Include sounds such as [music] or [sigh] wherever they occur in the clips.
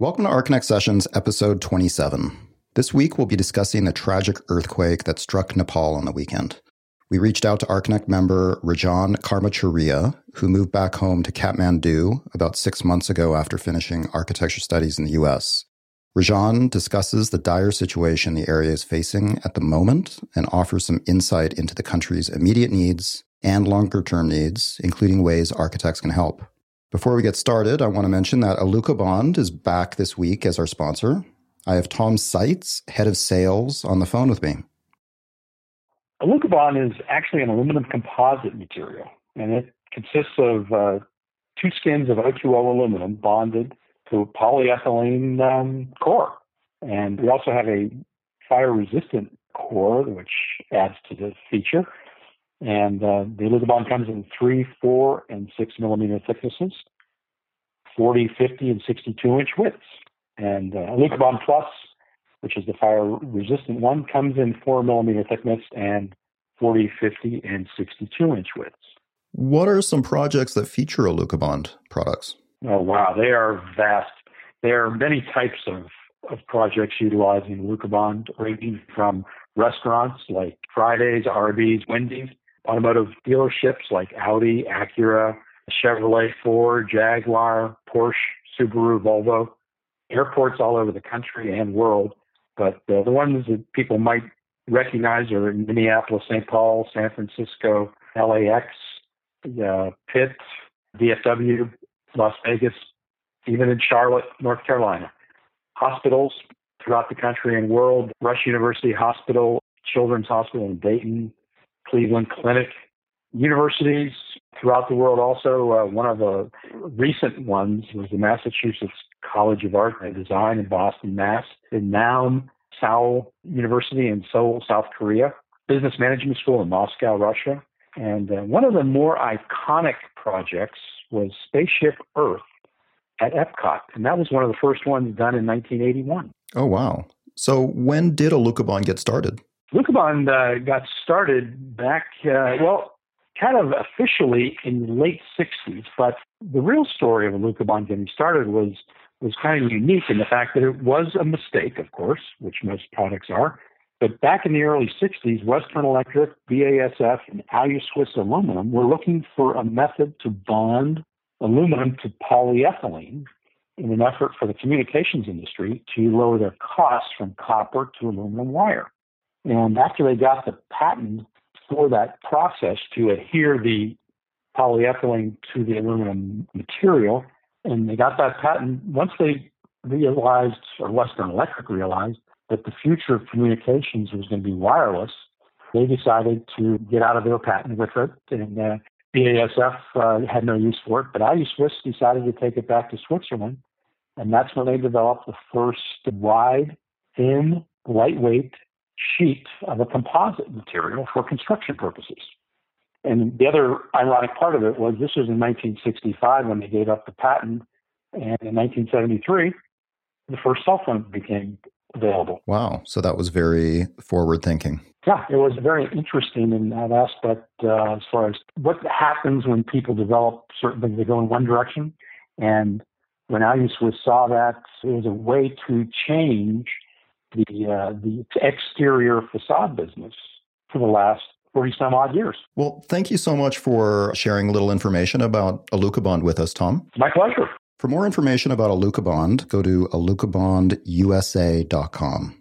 Welcome to Archinect Sessions, episode 27. This week, we'll be discussing the tragic earthquake that struck Nepal on the weekend. We reached out to Archinect member Rajan Karmacharya, who moved back home to Kathmandu about six months ago after finishing architecture studies in the US. Rajan discusses the dire situation the area is facing at the moment and offers some insight into the country's immediate needs and longer term needs, including ways architects can help. Before we get started, I want to mention that Alucobond is back this week as our sponsor. I have Tom Seitz, head of sales, on the phone with me. Alucobond is actually an aluminum composite material, and it consists of uh, two skins of O2O aluminum bonded to a polyethylene um, core. And we also have a fire resistant core, which adds to the feature. And uh, the Alucobond comes in three, four, and six millimeter thicknesses, 40, 50, and 62 inch widths. And uh, Alucobond Plus, which is the fire resistant one, comes in four millimeter thickness and 40, 50, and 62 inch widths. What are some projects that feature Alucobond products? Oh, wow. They are vast. There are many types of, of projects utilizing Alucobond, ranging from restaurants like Fridays, Arby's, Wendy's, automotive dealerships like Audi, Acura, Chevrolet, Ford, Jaguar, Porsche, Subaru, Volvo, airports all over the country and world. But uh, the ones that people might recognize are in Minneapolis, St. Paul, San Francisco, LAX, uh, Pitt, DFW, Las Vegas, even in Charlotte, North Carolina. Hospitals throughout the country and world, Rush University Hospital, Children's Hospital in Dayton, Cleveland Clinic, universities throughout the world. Also, uh, one of the recent ones was the Massachusetts College of Art and Design in Boston, Mass. In Naum Sao University in Seoul, South Korea. Business Management School in Moscow, Russia. And uh, one of the more iconic projects was Spaceship Earth at Epcot. And that was one of the first ones done in 1981. Oh, wow. So when did Alucobond get started? Alucobond uh, got started back, uh, well, kind of officially in the late 60s, but the real story of Alucobond getting started was was kind of unique in the fact that it was a mistake, of course, which most products are. But back in the early 60s, Western Electric, BASF, and Alusuisse Aluminum were looking for a method to bond aluminum to polyethylene in an effort for the communications industry to lower their costs from copper to aluminum wire. And after they got the patent for that process to adhere the polyethylene to the aluminum material, and they got that patent, once they realized, or Western Electric realized, that the future of communications was going to be wireless, they decided to get out of their patent with it. And uh, BASF uh, had no use for it, but Alusuisse decided to take it back to Switzerland. And that's when they developed the first wide, thin, lightweight sheet of a composite material for construction purposes. And the other ironic part of it was this was in 1965 when they gave up the patent, and in 1973, the first cell phone became available. Wow. So that was very forward thinking. Yeah, it was very interesting in that aspect uh, as far as what happens when people develop certain things. They go in one direction. And when Alusuisse saw that, it was a way to change the uh, the exterior facade business for the last 40 some odd years. Well, thank you so much for sharing a little information about Alucobond with us, Tom. My pleasure. For more information about Alucobond, go to alucobondusa.com.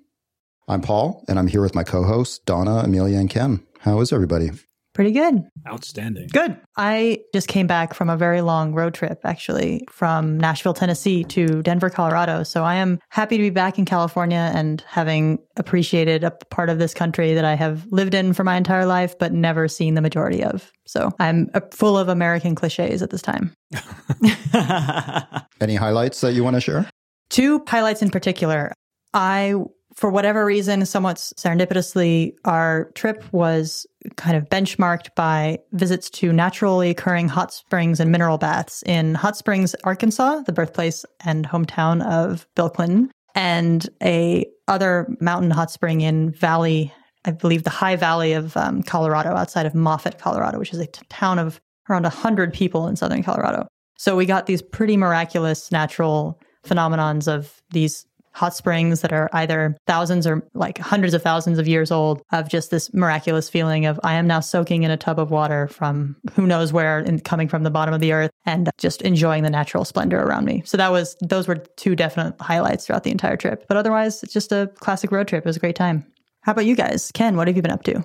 I'm Paul, and I'm here with my co hosts, Donna, Amelia, and Ken. How is everybody? Pretty good. Outstanding. Good. I just came back from a very long road trip, actually, from Nashville, Tennessee to Denver, Colorado. So I am happy to be back in California and having appreciated a part of this country that I have lived in for my entire life, but never seen the majority of. So I'm full of American cliches at this time. [laughs] Any highlights that you want to share? Two highlights in particular. I for whatever reason, somewhat serendipitously, our trip was kind of benchmarked by visits to naturally occurring hot springs and mineral baths in Hot Springs, Arkansas, the birthplace and hometown of Bill Clinton, and a other mountain hot spring in Valley, I believe the High Valley of um, Colorado, outside of Moffat, Colorado, which is a t- town of around 100 people in southern Colorado. So we got these pretty miraculous natural phenomenons of these hot springs that are either thousands or like hundreds of thousands of years old of just this miraculous feeling of I am now soaking in a tub of water from who knows where and coming from the bottom of the earth and just enjoying the natural splendor around me. So that was those were two definite highlights throughout the entire trip. But otherwise, it's just a classic road trip. It was a great time. How about you guys? Ken, what have you been up to?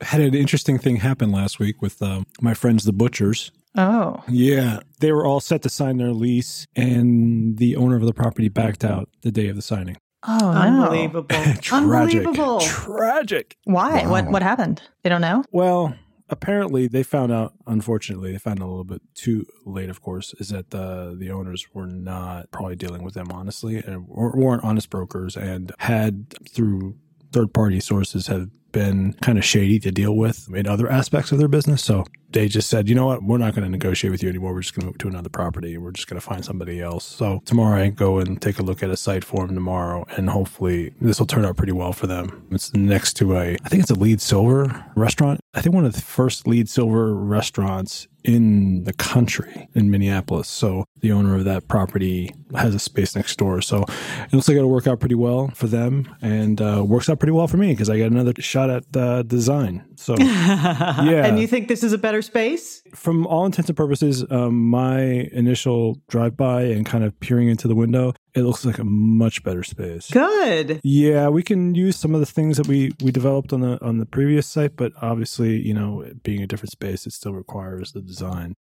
Had an interesting thing happen last week with uh, my friends, the butchers. Oh. Yeah. They were all set to sign their lease, and the owner of the property backed out the day of the signing. Oh, no. Unbelievable. [laughs] Tragic. Unbelievable. Tragic. Why? Wow. What what happened? They don't know? Well, apparently they found out, unfortunately, they found out a little bit too late, of course, is that the, the owners were not probably dealing with them honestly and wer- weren't honest brokers and had, through third party sources, have been kind of shady to deal with in other aspects of their business. So they just said, you know what, we're not going to negotiate with you anymore. We're just going to move to another property we're just going to find somebody else. So tomorrow I go and take a look at a site for them tomorrow and hopefully this will turn out pretty well for them. It's next to a, I think it's a Lead Silver restaurant. I think one of the first Lead Silver restaurants in the country in Minneapolis. So the owner of that property has a space next door. So it looks like it'll work out pretty well for them and uh, works out pretty well for me because I got another shot at uh, design. So [laughs] yeah. And you think this is a better space? from all intents and purposes, um, my initial drive by and kind of peering into the window, it looks like a much better space. Good. Yeah, we can use some of the things that we we developed on the on the previous site, but obviously, you know, being a different space, it still requires the design.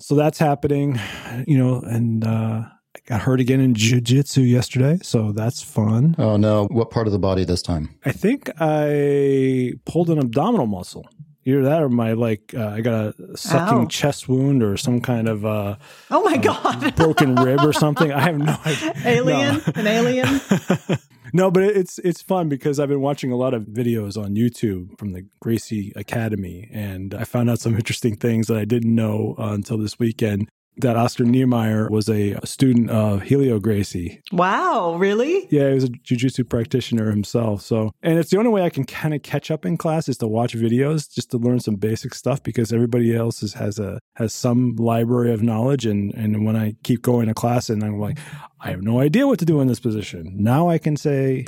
So that's happening, [sighs] you know, and uh, I got hurt again in jiu-jitsu yesterday, so that's fun. Oh no, what part of the body this time? I think I pulled an abdominal muscle. Either that or my like uh, I got a sucking Ow. chest wound or some kind of uh, Oh my God. broken rib or something. I have no [laughs] idea. alien? An alien? [laughs] No, but it's it's fun because I've been watching a lot of videos on YouTube from the Gracie Academy, and I found out some [laughs] interesting things that I didn't know uh, until this weekend. That Oscar Niemeyer was a, a student of Helio Gracie. Wow. Really? Yeah, he was a jujitsu practitioner himself. So, and it's the only way I can kind of catch up in class is to watch videos just to learn some basic stuff because everybody else is, has a has some library of knowledge. And and when I keep going to class and I'm like, I have no idea what to do in this position. Now I can say.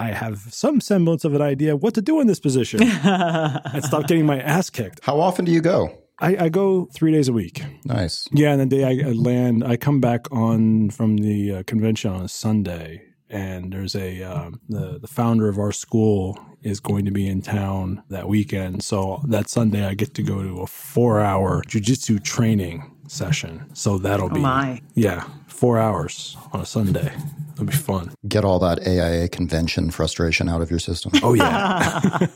I have some semblance of an idea what to do in this position [laughs] and stop getting my ass kicked. How often do you go? I, I go three days a week. Nice. Yeah, and the day I I land, I come back on from the uh, convention on a Sunday, and there's a um, the the founder of our school is going to be in town that weekend. So that Sunday, I get to go to a four hour jujitsu training session. So that'll be my. yeah, four hours on a Sunday. It'll be fun. Get all that AIA convention frustration out of your system. Oh yeah, [laughs]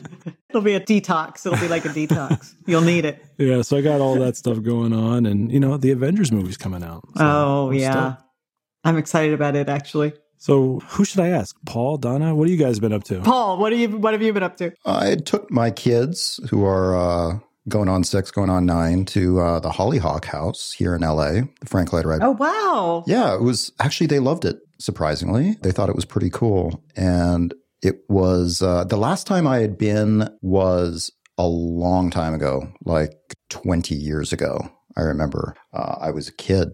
[laughs] It'll be a detox. It'll be like a detox. You'll need it. [laughs] yeah. So I got all that stuff going on, and you know the Avengers movie's coming out. So Oh, I'm yeah. stoked. I'm excited about it, actually. So who should I ask? Paul, Donna, what have you guys been up to? Paul, what, are you, what have you been up to? I took my kids, who are uh, going on six, going on nine, to uh, the Hollyhock House here in LA, the Frank Lloyd Wright. Oh, wow. Yeah, it was actually, they loved it, surprisingly. They thought it was pretty cool. And it was uh, the last time I had been was a long time ago, like 20 years ago. I remember uh, I was a kid.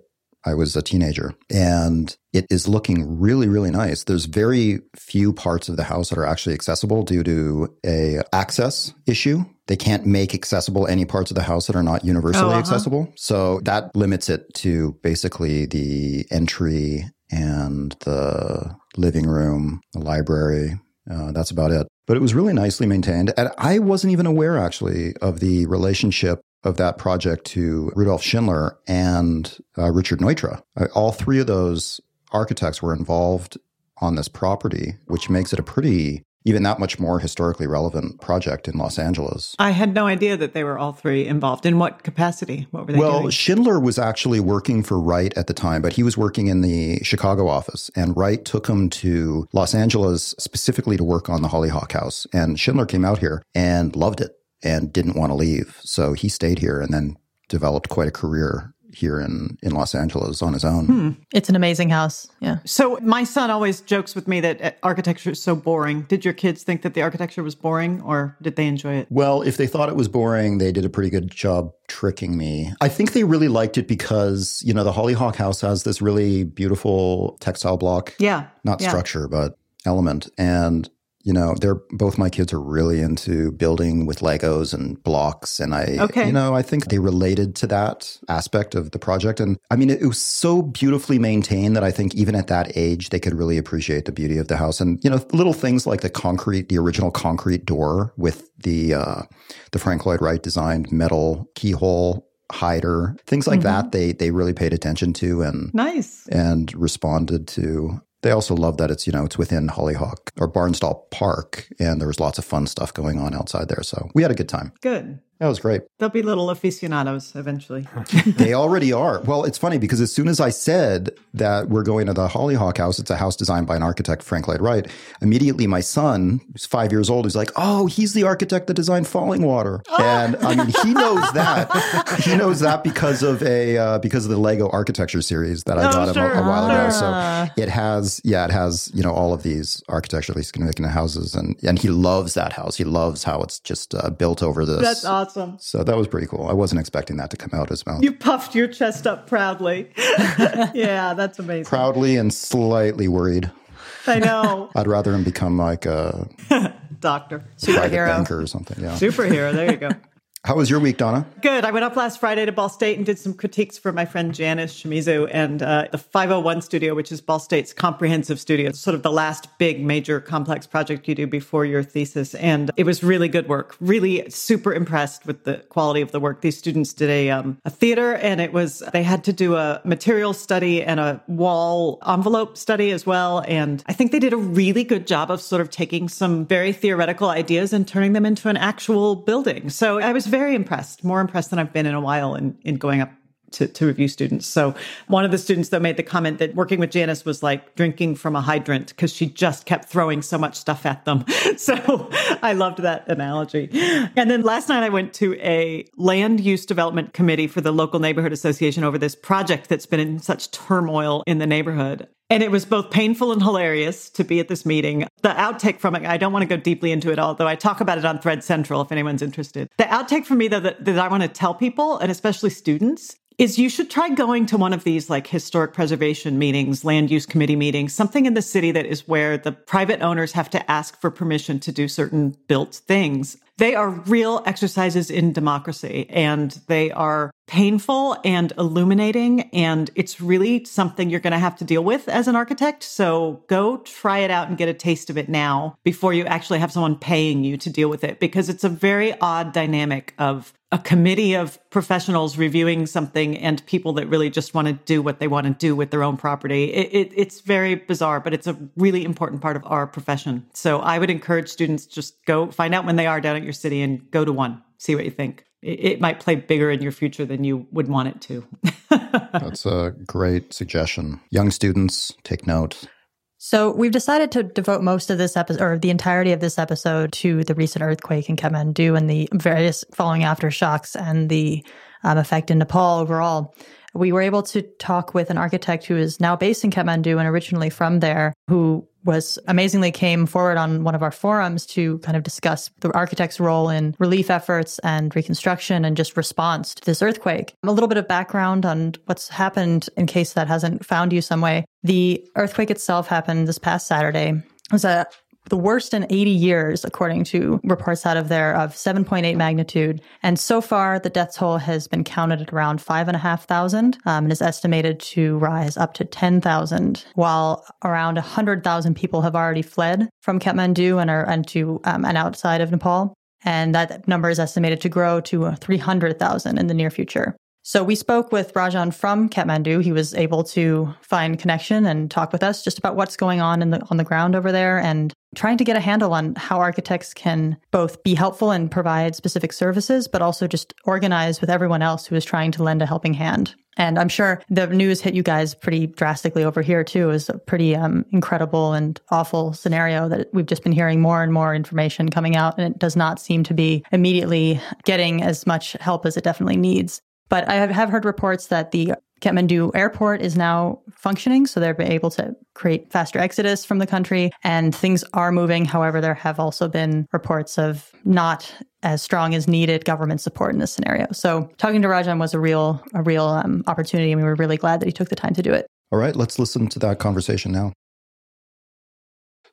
I was a teenager and it is looking really, really nice. There's very few parts of the house that are actually accessible due to a access issue. They can't make accessible any parts of the house that are not universally Oh, uh-huh. accessible. So that limits it to basically the entry and the living room, the library. Uh, that's about it. But it was really nicely maintained. And I wasn't even aware actually of the relationship of that project to Rudolf Schindler and uh, Richard Neutra. All three of those architects were involved on this property, which makes it a pretty, even that much more historically relevant project in Los Angeles. I had no idea that they were all three involved. In what capacity? What were they Well, doing? Schindler was actually working for Wright at the time, but he was working in the Chicago office, and Wright took him to Los Angeles specifically to work on the Hollyhock House. And Schindler came out here and loved it and didn't want to leave, so he stayed here and then developed quite a career here in, in Los Angeles on his own. It's an amazing house. Yeah. So my son always jokes with me that uh, architecture is so boring. Did your kids think that the architecture was boring or did they enjoy it? Well, if they thought it was boring, they did a pretty good job tricking me. I think they really liked it because, you know, the Hollyhock house has this really beautiful textile block, Yeah. not yeah. structure, but element. And, you know, they're both my kids are really into building with Legos and blocks. And I, Okay. you know, I think they related to that aspect of the project. And I mean, it, it was so beautifully maintained that I think even at that age, they could really appreciate the beauty of the house. And, you know, little things like the concrete, the original concrete door with the, uh, the Frank Lloyd Wright designed metal keyhole hider, things like that, they, they really paid attention to and, Nice. and responded to. They also love that it's, you know, it's within Hollyhock or Barnsdall Park and there was lots of fun stuff going on outside there. So we had a good time. Good. That was great. They'll be little aficionados eventually. [laughs] they [laughs] already are. Well, it's funny because as soon as I said that we're going to the Hollyhock house, it's a house designed by an architect, Frank Lloyd Wright, immediately my son, who's five years old, is like, oh, he's the architect that designed Falling Water. And I mean, he knows that. [laughs] he knows that because of a, uh, because of the Lego architecture series that I Oh, got him a, a while ago. Ah. So it has, yeah, it has, you know, all of these architecturally significant houses. And, and he loves that house. He loves how it's just uh, built over this. That's awesome. So that was pretty cool. I wasn't expecting that to come out as well. You puffed your chest up proudly. [laughs] yeah, that's amazing. Proudly and slightly worried. I know. [laughs] I'd rather him become like a [laughs] Doctor. Superhero. banker or something. Yeah. Superhero. There you go. How was your week, Donna? Good. I went up last Friday to Ball State and did some critiques for my friend Janice Shimizu and uh, the 501 studio, which is Ball State's comprehensive studio, It's sort of the last big major complex project you do before your thesis. And it was really good work. Really super impressed with the quality of the work. These students did a, um, a theater and it was, they had to do a material study and a wall envelope study as well. And I think they did a really good job of sort of taking some very theoretical ideas and turning them into an actual building. So I was very impressed, more impressed than I've been in a while in, in going up to, to review students. So one of the students though made the comment that working with Janice was like drinking from a hydrant because she just kept throwing so much stuff at them. [laughs] So I loved that analogy. And then last night I went to a land use development committee for the local neighborhood association over this project that's been in such turmoil in the neighborhood. And it was both painful and hilarious to be at this meeting. The outtake from it, I don't want to go deeply into it, although I talk about it on Thread Central if anyone's interested. The outtake for me, though, that, that I want to tell people, and especially students, is you should try going to one of these like historic preservation meetings, land use committee meetings, something in the city that is where the private owners have to ask for permission to do certain built things. They are real exercises in democracy and they are painful and illuminating. And it's really something you're going to have to deal with as an architect. So go try it out and get a taste of it now before you actually have someone paying you to deal with it because it's a very odd dynamic of a committee of professionals reviewing something and people that really just want to do what they want to do with their own property. It, it, it's very bizarre, but it's a really important part of our profession. So I would encourage students just go find out when they are down at your city and go to one, see what you think. It, it might play bigger in your future than you would want it to. [laughs] That's a great suggestion. Young students, take note. So we've decided to devote most of this episode, or the entirety of this episode, to the recent earthquake in Kathmandu and the various following aftershocks and the um, effect in Nepal overall. We were able to talk with an architect who is now based in Kathmandu and originally from there, who was amazingly came forward on one of our forums to kind of discuss the architect's role in relief efforts and reconstruction and just response to this earthquake. A little bit of background on what's happened in case that hasn't found you some way. The earthquake itself happened this past Saturday. It was a the worst in 80 years, according to reports out of there, of 7.8 magnitude. And so far, the death toll has been counted at around 5,500 um, and is estimated to rise up to 10,000, while around 100,000 people have already fled from Kathmandu and are and to um, and outside of Nepal. And that number is estimated to grow to 300,000 in the near future. So we spoke with Rajan from Kathmandu. He was able to find connection and talk with us just about what's going on in the on the ground over there and trying to get a handle on how architects can both be helpful and provide specific services, but also just organize with everyone else who is trying to lend a helping hand. And I'm sure the news hit you guys pretty drastically over here too. Is a pretty um, incredible and awful scenario that we've just been hearing more and more information coming out, and it does not seem to be immediately getting as much help as it definitely needs. But I have heard reports that the Kathmandu airport is now functioning, so they're able to create faster exodus from the country and things are moving. However, there have also been reports of not as strong as needed government support in this scenario. So talking to Rajan was a real, a real um, opportunity, and we were really glad that he took the time to do it. All right, let's listen to that conversation now.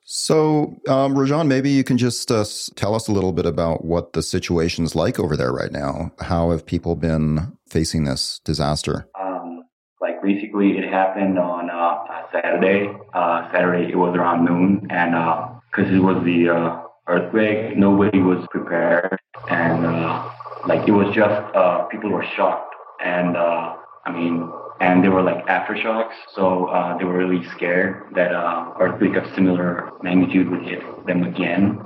So, um, Rajan, maybe you can just uh, tell us a little bit about what the situation's like over there right now. How have people been facing this disaster? Basically, it happened on uh, Saturday. Uh, Saturday, it was around noon, and because uh, it was the uh, earthquake, nobody was prepared, and uh, like it was just people were shocked, and I mean and they were like aftershocks. So uh, they were really scared that uh, earthquake of similar magnitude would hit them again.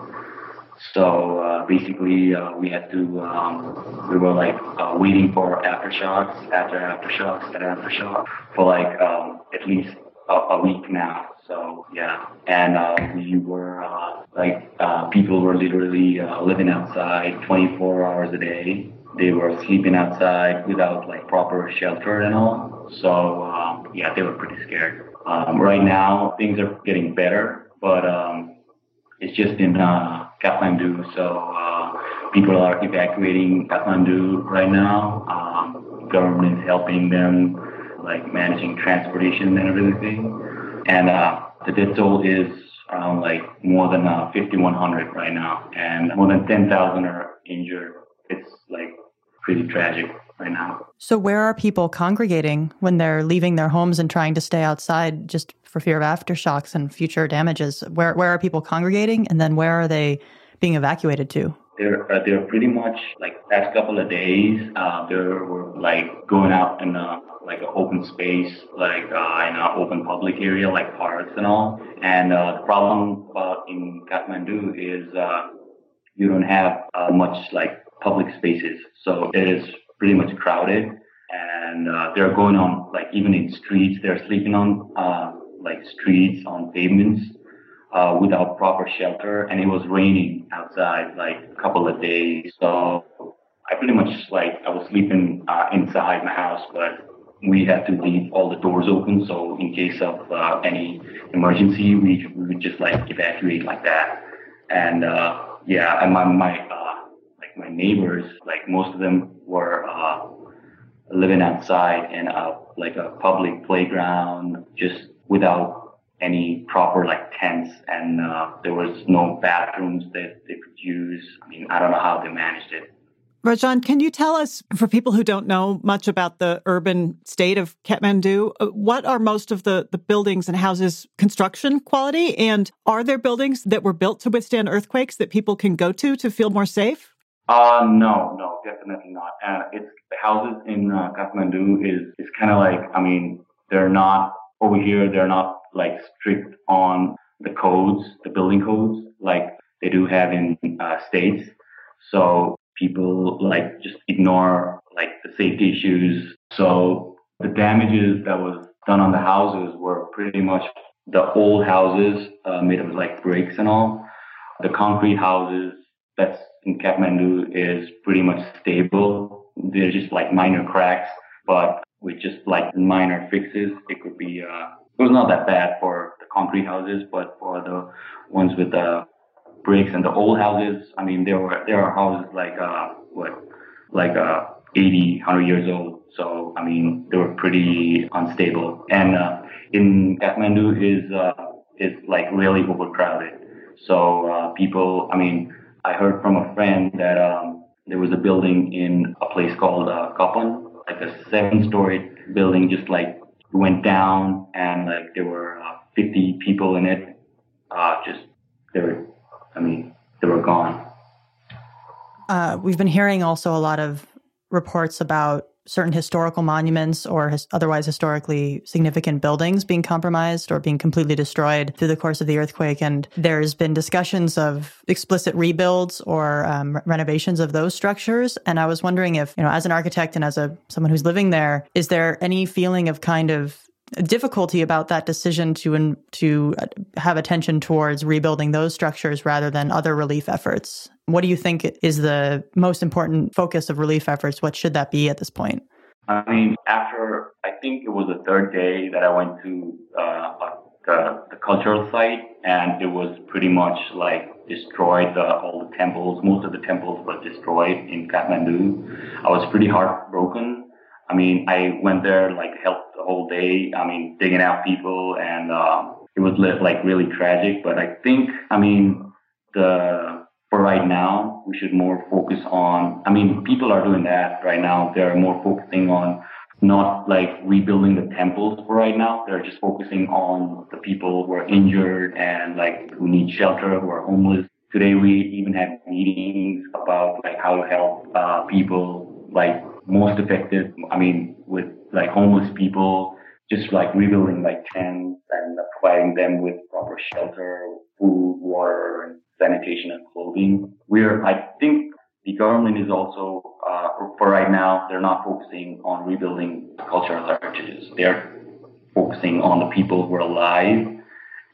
So uh, basically, uh, we had to, um, we were like uh, waiting for aftershocks, after aftershocks, after aftershocks for like um, at least a, a, week now. So yeah, and uh, we were like people were literally living outside 24 hours a day they were sleeping outside without like proper shelter and all. So um, yeah, they were pretty scared. Um, right now things are getting better, but um, it's just in uh, Kathmandu, so uh, people are evacuating Kathmandu right now. Um, government is helping them, like managing transportation and everything. And uh, the death toll is around like more than uh, 5,100 right now, and more than 10,000 are injured. It's like pretty tragic right now. So, where are people congregating when they're leaving their homes and trying to stay outside just for fear of aftershocks and future damages? Where where are people congregating, and then where are they being evacuated to? They're uh, they're pretty much like past couple of days. Uh, they were like going out in a like an open space, like uh, in an open public area, like parks and all. And uh, the problem about in Kathmandu is uh, you don't have uh, much like public spaces. So it is pretty much crowded and they're going on like even in streets, they're sleeping on like streets on pavements uh, without proper shelter. And it was raining outside like a couple of days. So I pretty much like I was sleeping uh, inside my house, but we had to leave all the doors open. So in case of uh, any emergency, we, we would just like evacuate like that. And uh, yeah, and my, my my neighbors, like most of them were uh, living outside in a like a public playground, just without any proper like tents, and uh, there was no bathrooms that they could use. I mean, I don't know how they managed it. Rajan, can you tell us, for people who don't know much about the urban state of Kathmandu, uh, what are most of the, the buildings and houses construction quality? And are there buildings that were built to withstand earthquakes that people can go to to feel more safe? Uh, no, no, definitely not. And it's the houses in uh, Kathmandu is is kind of like I mean they're not over here. They're not like strict on the codes, the building codes, like they do have in uh, states. So people like just ignore like the safety issues. So the damages that was done on the houses were pretty much the old houses uh, made of like bricks and all. The concrete houses that's in Kathmandu is pretty much stable. There's just like minor cracks, but with just like minor fixes, it could be, uh, it was not that bad for the concrete houses, but for the ones with the bricks and the old houses, I mean, there were, there are houses like, uh, what, like, uh, 80, 100 years old. So, I mean, they were pretty unstable. And, uh, in Kathmandu is, uh, is like really overcrowded. So, uh, people, I mean, I heard from a friend that um, there was a building in a place called uh, Kapan, like a seven-story building, just like went down, and like there were uh, 50 people in it. Uh, just they were, I mean, they were gone. Uh, we've been hearing also a lot of reports about certain historical monuments or his, otherwise historically significant buildings being compromised or being completely destroyed through the course of the earthquake. And there's been discussions of explicit rebuilds or um, renovations of those structures. And I was wondering if, you know, as an architect and as a someone who's living there, is there any feeling of kind of difficulty about that decision to to uh, have attention towards rebuilding those structures rather than other relief efforts. What do you think is the most important focus of relief efforts? What should that be at this point? I mean, after I think it was the third day that I went to uh, the, the cultural site, and it was pretty much like destroyed. The, all the temples, most of the temples were destroyed in Kathmandu. I was pretty heartbroken. I mean, I went there like helped the whole day. I mean, digging out people, and uh, it was like really tragic. But I think, I mean, the for right now, we should more focus on. I mean, people are doing that right now. They're more focusing on not like rebuilding the temples for right now. They're just focusing on the people who are injured and like who need shelter, who are homeless. Today we even had meetings about like how to help uh, people like most effective. I mean, with like homeless people, just like rebuilding like tents and providing them with proper shelter, food, water, and sanitation and clothing. We're, I think the government is also, uh, for right now, they're not focusing on rebuilding cultural heritages. They're focusing on the people who are alive.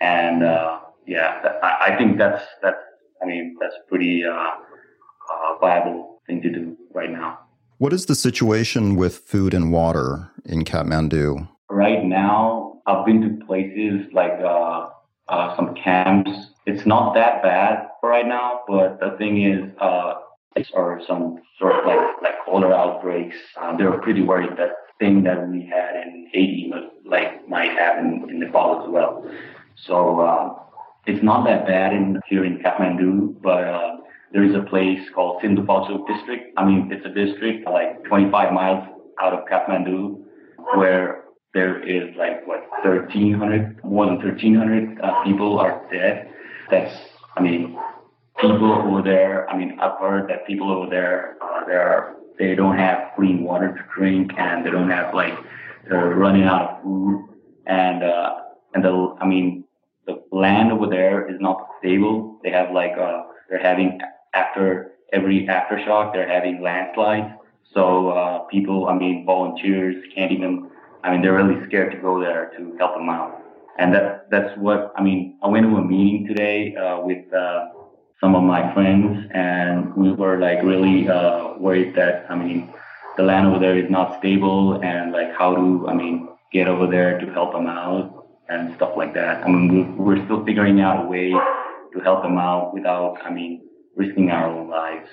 And, uh, yeah, I, I, think that's, that's, I mean, that's pretty, uh, uh, viable thing to do right now. What is the situation with food and water in Kathmandu? Right now, I've been to places like, uh, uh, some camps. It's not that bad right now, but the thing is, uh, or some sort of like like cholera outbreaks. Um, they were pretty worried that thing that we had in Haiti like might happen in Nepal as well. So uh, it's not that bad in here in Kathmandu, but uh, there is a place called Sindhupalchok district. I mean, it's a district like 25 miles out of Kathmandu, where there is like what 1,300, more than 1,300 uh, people are dead. That's, I mean, people over there. I mean, I've heard that people over there, uh, they are they don't have clean water to drink, and they don't have like they're running out of food, and uh, and the I mean, the land over there is not stable. They have like uh, they're having after every aftershock, they're having landslides. So uh, people, I mean, volunteers can't even. I mean, they're really scared to go there to help them out. And that that's what I mean. I went to a meeting today uh, with uh, some of my friends, and we were like really uh, worried that I mean the land over there is not stable, and like how to I mean get over there to help them out and stuff like that. I mean we're, we're still figuring out a way to help them out without I mean risking our own lives.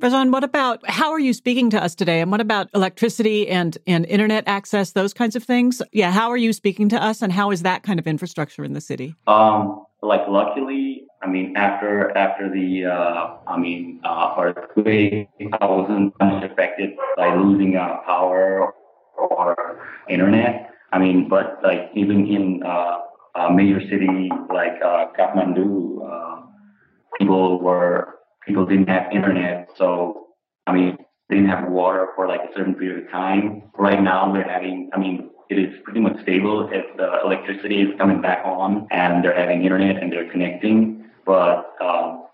Rajan, what about how are you speaking to us today? And what about electricity and, and internet access, those kinds of things? Yeah, how are you speaking to us and how is that kind of infrastructure in the city? Um, like luckily, I mean, after after the uh, I mean uh, earthquake, I wasn't much affected by losing uh, power or internet. I mean, but like even in uh, a major city like uh, Kathmandu, uh, people were people didn't have internet, so I mean, they didn't have water for like a certain period of time. Right now, they're having. I mean, it is pretty much stable. If the electricity is coming back on and they're having internet and they're connecting but um,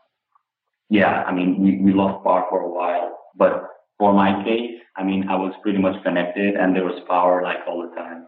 yeah, I mean, we, we lost power for a while. But for my case, I mean, I was pretty much connected and there was power like all the time.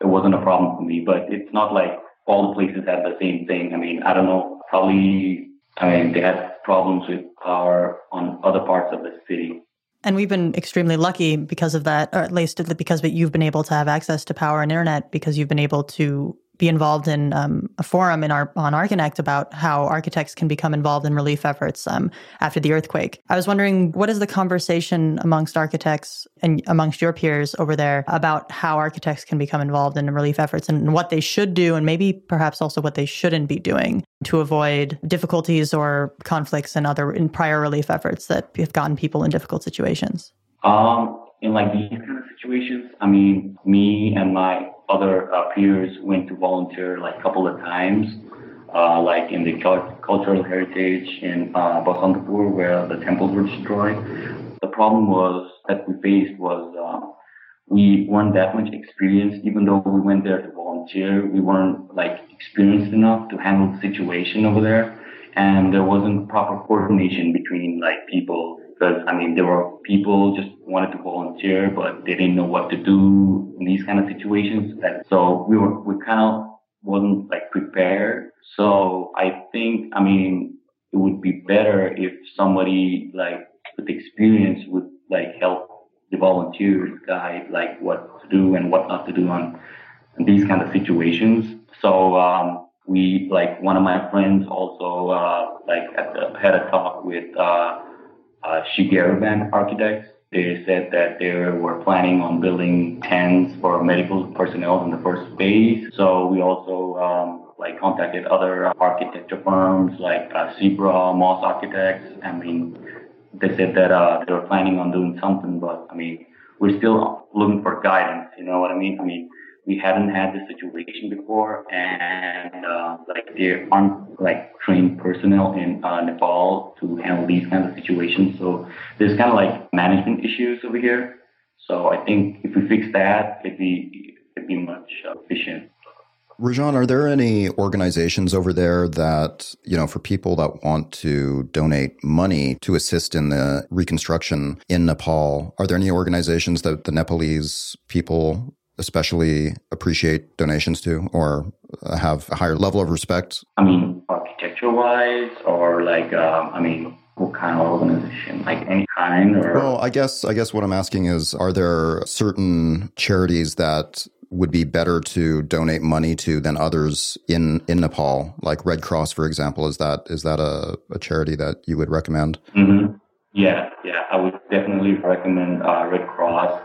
It wasn't a problem for me, but it's not like all the places had the same thing. I mean, I don't know, probably, I mean, they had problems with power on other parts of the city. And we've been extremely lucky because of that, or at least because you've been able to have access to power and internet because you've been able to be involved in um, a forum in our on Archinect about how architects can become involved in relief efforts um, after the earthquake. I was wondering, what is the conversation amongst architects and amongst your peers over there about how architects can become involved in relief efforts and what they should do, and maybe perhaps also what they shouldn't be doing to avoid difficulties or conflicts in other in prior relief efforts that have gotten people in difficult situations. Um, in like these kind of situations, I mean, me and my other uh, peers went to volunteer like a couple of times, uh, like in the cultural heritage in uh, Basantapur where the temples were destroyed. The problem was that we faced was uh, we weren't that much experienced, even though we went there to volunteer. We weren't like experienced enough to handle the situation over there, and there wasn't proper coordination between like people because I mean there were people just wanted to volunteer but they didn't know what to do in these kind of situations. And so we were we kind of wasn't like prepared. So I think I mean it would be better if somebody like with experience would like help the volunteers guide like what to do and what not to do on, on these kind of situations. So um, we like one of my friends also uh, like the, had a talk with uh, uh, Shigeru Ban Architects. They said that they were planning on building tents for medical personnel in the first phase. So we also um, like contacted other architecture firms like uh, Zebra, Moss Architects. I mean, they said that uh, they were planning on doing something, but I mean, we're still looking for guidance. You know what I mean? I mean, we haven't had this situation before, and uh, like there aren't like trained personnel in uh, Nepal to handle these kinds of situations. So there's kind of like management issues over here. So I think if we fix that, it'd be it'd be much efficient. Rajan, are there any organizations over there that, you know, for people that want to donate money to assist in the reconstruction in Nepal, are there any organizations that the Nepalese people especially appreciate donations to or have a higher level of respect? I mean, architecture wise, or like, um, I mean, what kind of organization like any kind or well i guess i guess what i'm asking is are there certain charities that would be better to donate money to than others in in Nepal, like Red Cross, for example. Is that is that a, a charity that you would recommend? Mm-hmm. Yeah, yeah, I would definitely recommend uh, Red Cross,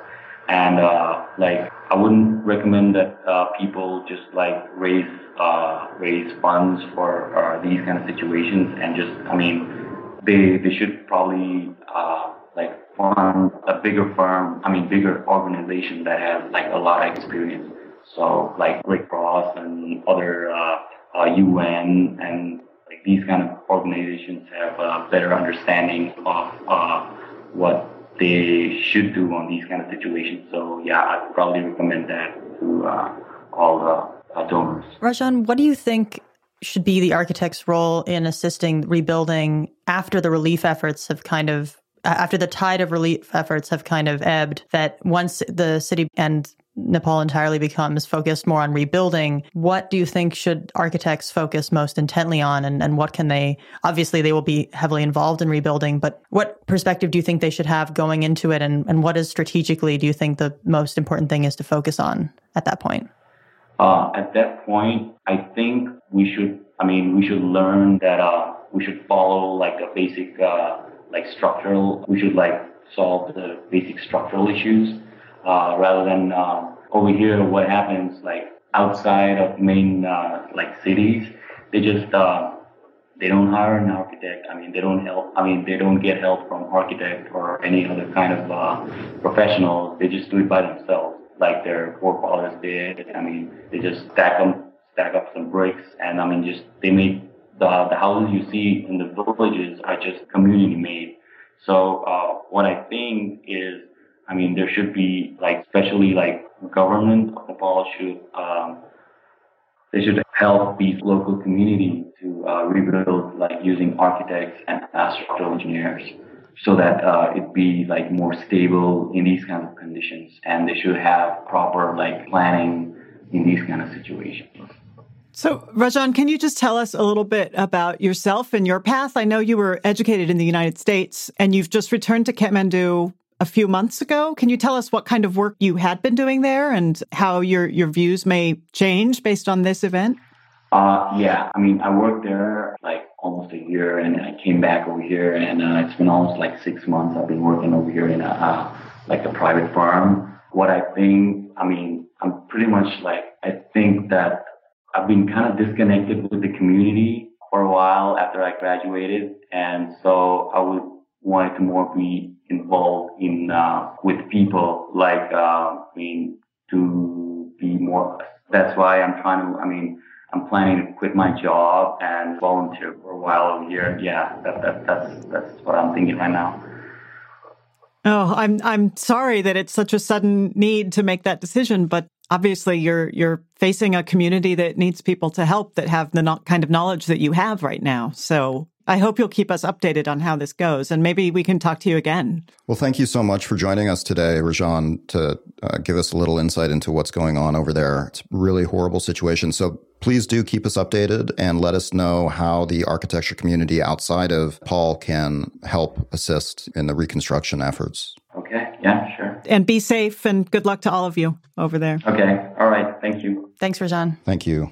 and uh, like I wouldn't recommend that uh, people just like raise uh, raise funds for uh, these kind of situations, and just I mean, they they should probably uh, like fund a bigger firm, I mean, bigger organization that has like a lot of experience. So like Red Cross and other uh, uh, UN and like these kind of organizations have a better understanding of uh, what they should do on these kind of situations. So yeah, I'd probably recommend that to uh, all the uh, donors. Rajan, what do you think should be the architect's role in assisting rebuilding after the relief efforts have kind of after the tide of relief efforts have kind of ebbed, that once the city and Nepal entirely becomes focused more on rebuilding, what do you think should architects focus most intently on? And, and what can they, obviously, they will be heavily involved in rebuilding, but what perspective do you think they should have going into it? And, and what is strategically, do you think the most important thing is to focus on at that point? Uh, at that point, I think we should, I mean, we should learn that uh, we should follow like a basic uh, like structural, we should like solve the basic structural issues uh, rather than uh, over here what happens like outside of main uh, like cities. They just uh, they don't hire an architect. I mean, they don't help. I mean, they don't get help from architect or any other kind of uh, professionals. They just do it by themselves, like their forefathers did. I mean, they just stack them, stack up some bricks, and I mean, just they make the, the houses you see in the villages are just community made. So uh, what I think is, I mean, there should be like, especially like government of Nepal should um, they should help these local community to uh, rebuild like using architects and structural engineers so that uh, it be like more stable in these kind of conditions and they should have proper like planning in these kind of situations. So, Rajan, can you just tell us a little bit about yourself and your path? I know you were educated in the United States and you've just returned to Kathmandu a few months ago. Can you tell us what kind of work you had been doing there and how your, your views may change based on this event? Uh, yeah, I mean, I worked there like almost a year and I came back over here and uh, it's been almost like six months I've been working over here in a, uh, like a private firm. What I think, I mean, I'm pretty much like, I think that I've been kind of disconnected with the community for a while after I graduated, and so I would wanted to more be involved in uh, with people, like uh, I mean, to be more. That's why I'm trying to. I mean, I'm planning to quit my job and volunteer for a while over here. Yeah, that, that that's that's what I'm thinking right now. Oh, I'm I'm sorry that it's such a sudden need to make that decision, but obviously you're you're facing a community that needs people to help that have the kind of knowledge that you have right now. So I hope you'll keep us updated on how this goes, and maybe we can talk to you again. Well, thank you so much for joining us today, Rajan, to uh, give us a little insight into what's going on over there. It's a really horrible situation. So please do keep us updated and let us know how the architecture community outside of Paul can help assist in the reconstruction efforts. Okay. Yeah. Sure. And be safe and good luck to all of you over there. Okay. All right. Thank you. Thanks, Rajan. Thank you.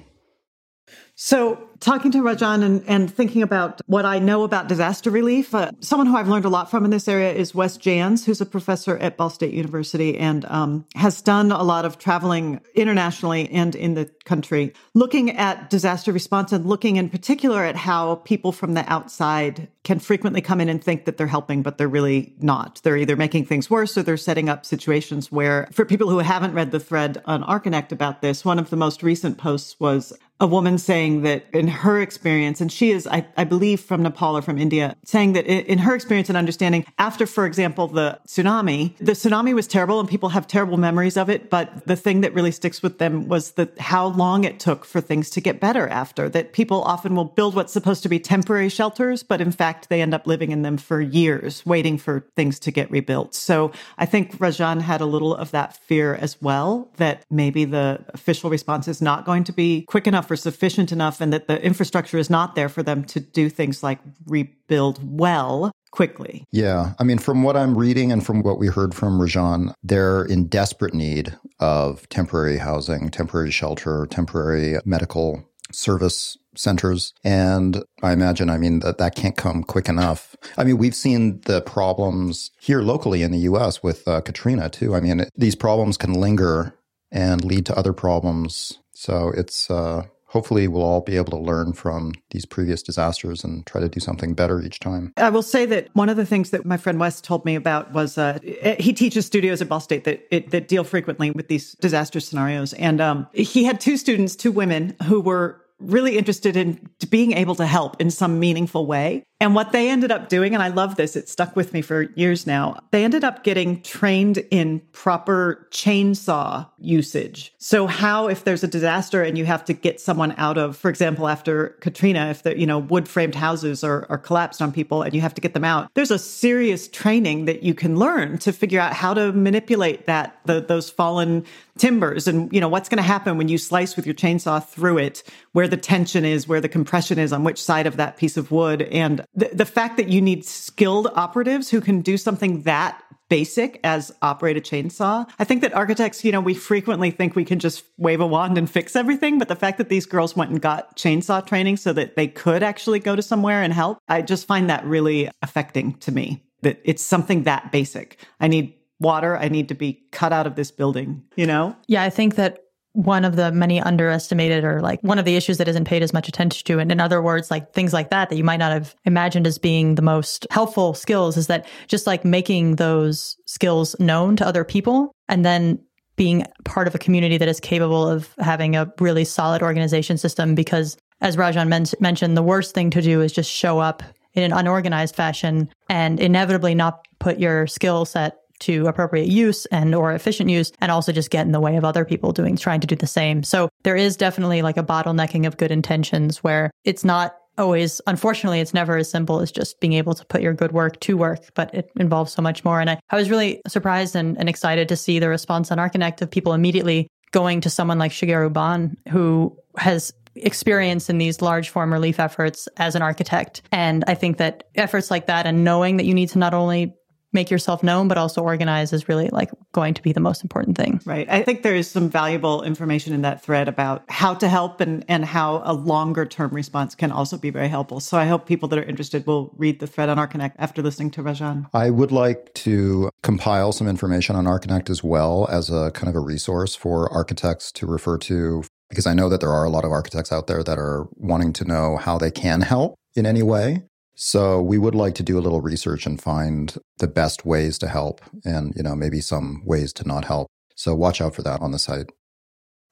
So, talking to Rajan and, and thinking about what I know about disaster relief, uh, someone who I've learned a lot from in this area is Wes Janz, who's a professor at Ball State University and um, has done a lot of traveling internationally and in the country, looking at disaster response and looking in particular at how people from the outside can frequently come in and think that they're helping, but they're really not. They're either making things worse or they're setting up situations where, for people who haven't read the thread on Archinect about this, one of the most recent posts was a woman saying that in her experience, and she is, I, I, believe, from Nepal or from India, saying that in her experience and understanding, after, for example, the tsunami, the tsunami was terrible and people have terrible memories of it. But the thing that really sticks with them was that how long it took for things to get better after. That people often will build what's supposed to be temporary shelters, but in fact, they end up living in them for years, waiting for things to get rebuilt. So I think Rajan had a little of that fear as well, that maybe the official response is not going to be quick enough or sufficient enough and that the infrastructure is not there for them to do things like rebuild well quickly. Yeah. I mean, from what I'm reading and from what we heard from Rajan, they're in desperate need of temporary housing, temporary shelter, temporary medical service centers. And I imagine, I mean, that that can't come quick enough. I mean, we've seen the problems here locally in the US with uh, Katrina, too. I mean, it, these problems can linger and lead to other problems. So it's, uh, hopefully we'll all be able to learn from these previous disasters and try to do something better each time. I will say that one of the things that my friend Wes told me about was uh, he teaches studios at Ball State that it, that deal frequently with these disaster scenarios, and um, he had two students, two women, who were really interested in being able to help in some meaningful way. And what they ended up doing, and I love this, it stuck with me for years now, they ended up getting trained in proper chainsaw usage. So how if there's a disaster and you have to get someone out of, for example, after Katrina, if the, you know, wood framed houses are, are collapsed on people and you have to get them out, there's a serious training that you can learn to figure out how to manipulate that, the, those fallen timbers and, you know, what's going to happen when you slice with your chainsaw through it, where the tension is, where the compression is on which side of that piece of wood. And the, the fact that you need skilled operatives who can do something that basic as operate a chainsaw. I think that architects, you know, we frequently think we can just wave a wand and fix everything, but the fact that these girls went and got chainsaw training so that they could actually go to somewhere and help, I just find that really affecting to me. That it's something that basic. I need water, I need to be cut out of this building, you know? Yeah, I think that one of the many underestimated or like one of the issues that isn't paid as much attention to. And in other words, like things like that, that you might not have imagined as being the most helpful skills is that just like making those skills known to other people and then being part of a community that is capable of having a really solid organization system. Because as Rajan men- mentioned, the worst thing to do is just show up in an unorganized fashion and inevitably not put your skill set to appropriate use and or efficient use and also just get in the way of other people doing trying to do the same. So there is definitely like a bottlenecking of good intentions where it's not always unfortunately it's never as simple as just being able to put your good work to work but it involves so much more and i, I was really surprised and, and excited to see the response on archinect of people immediately going to someone like shigeru ban who has experience in these large form relief efforts as an architect and i think that efforts like that and knowing that you need to not only make yourself known, but also organize is really like going to be the most important thing. Right. I think there is some valuable information in that thread about how to help and, and how a longer term response can also be very helpful. So I hope people that are interested will read the thread on Archinect after listening to Rajan. I would like to compile some information on Archinect as well as a kind of a resource for architects to refer to because I know that there are a lot of architects out there that are wanting to know how they can help in any way. So we would like to do a little research and find the best ways to help and, you know, maybe some ways to not help. So watch out for that on the site.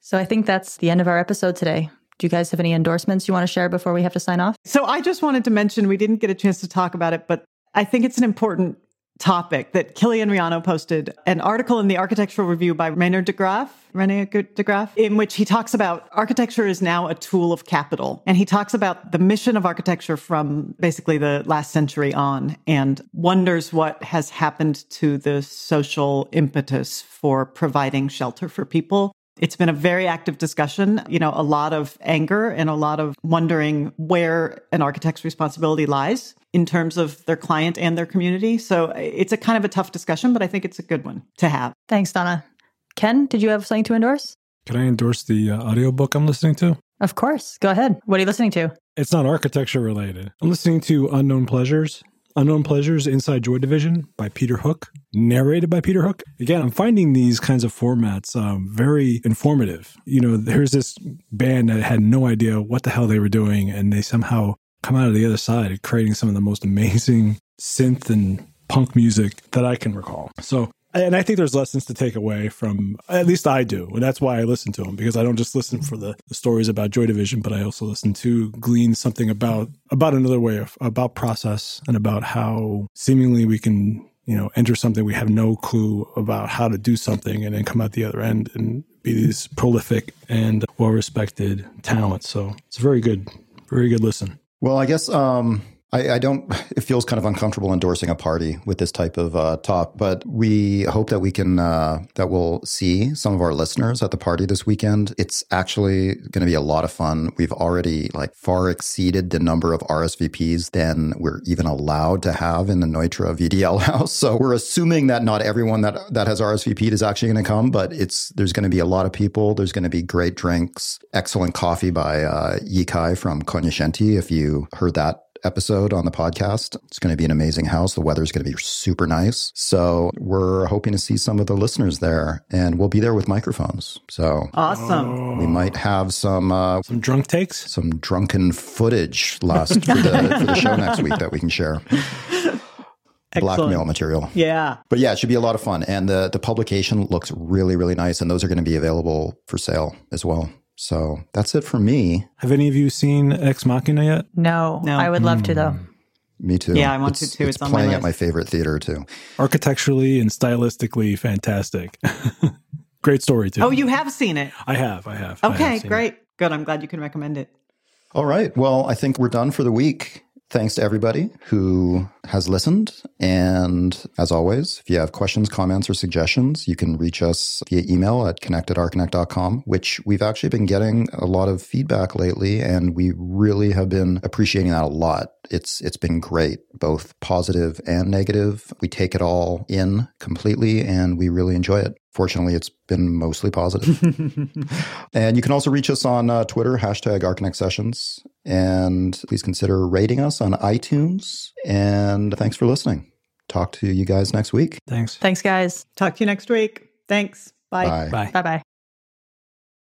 So I think that's the end of our episode today. Do you guys have any endorsements you want to share before we have to sign off? So I just wanted to mention we didn't get a chance to talk about it, but I think it's an important topic that Quilian Riano posted an article in the Architectural Review by Reinier de Graaf, Rene de Graaf, in which he talks about architecture is now a tool of capital. And he talks about the mission of architecture from basically the last century on and wonders what has happened to the social impetus for providing shelter for people. It's been a very active discussion, you know, a lot of anger and a lot of wondering where an architect's responsibility lies in terms of their client and their community. So it's a kind of a tough discussion, but I think it's a good one to have. Thanks, Donna. Ken, did you have something to endorse? Can I endorse the uh, audiobook I'm listening to? Of course. Go ahead. What are you listening to? It's not architecture related. I'm listening to Unknown Pleasures. Unknown Pleasures Inside Joy Division by Peter Hook, narrated by Peter Hook. Again, I'm finding these kinds of formats um, very informative. You know, there's this band that had no idea what the hell they were doing, and they somehow come out of the other side creating some of the most amazing synth and punk music that I can recall. So and I think there's lessons to take away from, at least I do. And that's why I listen to them because I don't just listen for the, the stories about Joy Division, but I also listen to glean something about, about another way of, about process and about how seemingly we can, you know, enter something we have no clue about how to do something and then come out the other end and be these prolific and well respected talents. So it's a very good, very good listen. Well, I guess um, I, I, don't, it feels kind of uncomfortable endorsing a party with this type of uh, talk, but we hope that we can, uh, that we'll see some of our listeners at the party this weekend. It's actually going to be a lot of fun. We've already like far exceeded the number of RSVPs than we're even allowed to have in the Neutra VDL [laughs] house. So we're assuming that not everyone that, that has RSVP'd is actually going to come, but it's, there's going to be a lot of people. There's going to be great drinks, excellent coffee by uh, Yeekai from Cognoscenti. If you heard that episode on the podcast. It's going to be an amazing house. The weather's going to be super nice. So we're hoping to see some of the listeners there and we'll be there with microphones. So awesome. We might have some, uh, some drunk takes, some drunken footage last for the, for the show next week that we can share. blackmail material. Yeah. But yeah, it should be a lot of fun. And the, the publication looks really, really nice. And those are going to be available for sale as well. So that's it for me. Have any of you seen Ex Machina yet? No, no. I would love mm. to though. Hmm. Me too. Yeah, I want it's, to too. It's, it's playing my at my favorite theater too. Architecturally and stylistically fantastic. [laughs] Great story too. Oh, you have seen it? I have. I have. Okay, I have great. It. Good. I'm glad you can recommend it. All right. Well, I think we're done for the week. Thanks to everybody who has listened. And as always, if you have questions, comments, or suggestions, you can reach us via email at connectedarchitect.com, which we've actually been getting a lot of feedback lately. And we really have been appreciating that a lot. It's it's been great, both positive and negative. We take it all in completely and we really enjoy it. Fortunately, it's been mostly positive. [laughs] and you can also reach us on uh, Twitter, hashtag Archinect Sessions. And please consider rating us on iTunes. And thanks for listening. Talk to you guys next week. Thanks. Thanks, guys. Talk to you next week. Thanks. Bye. Bye. Bye bye.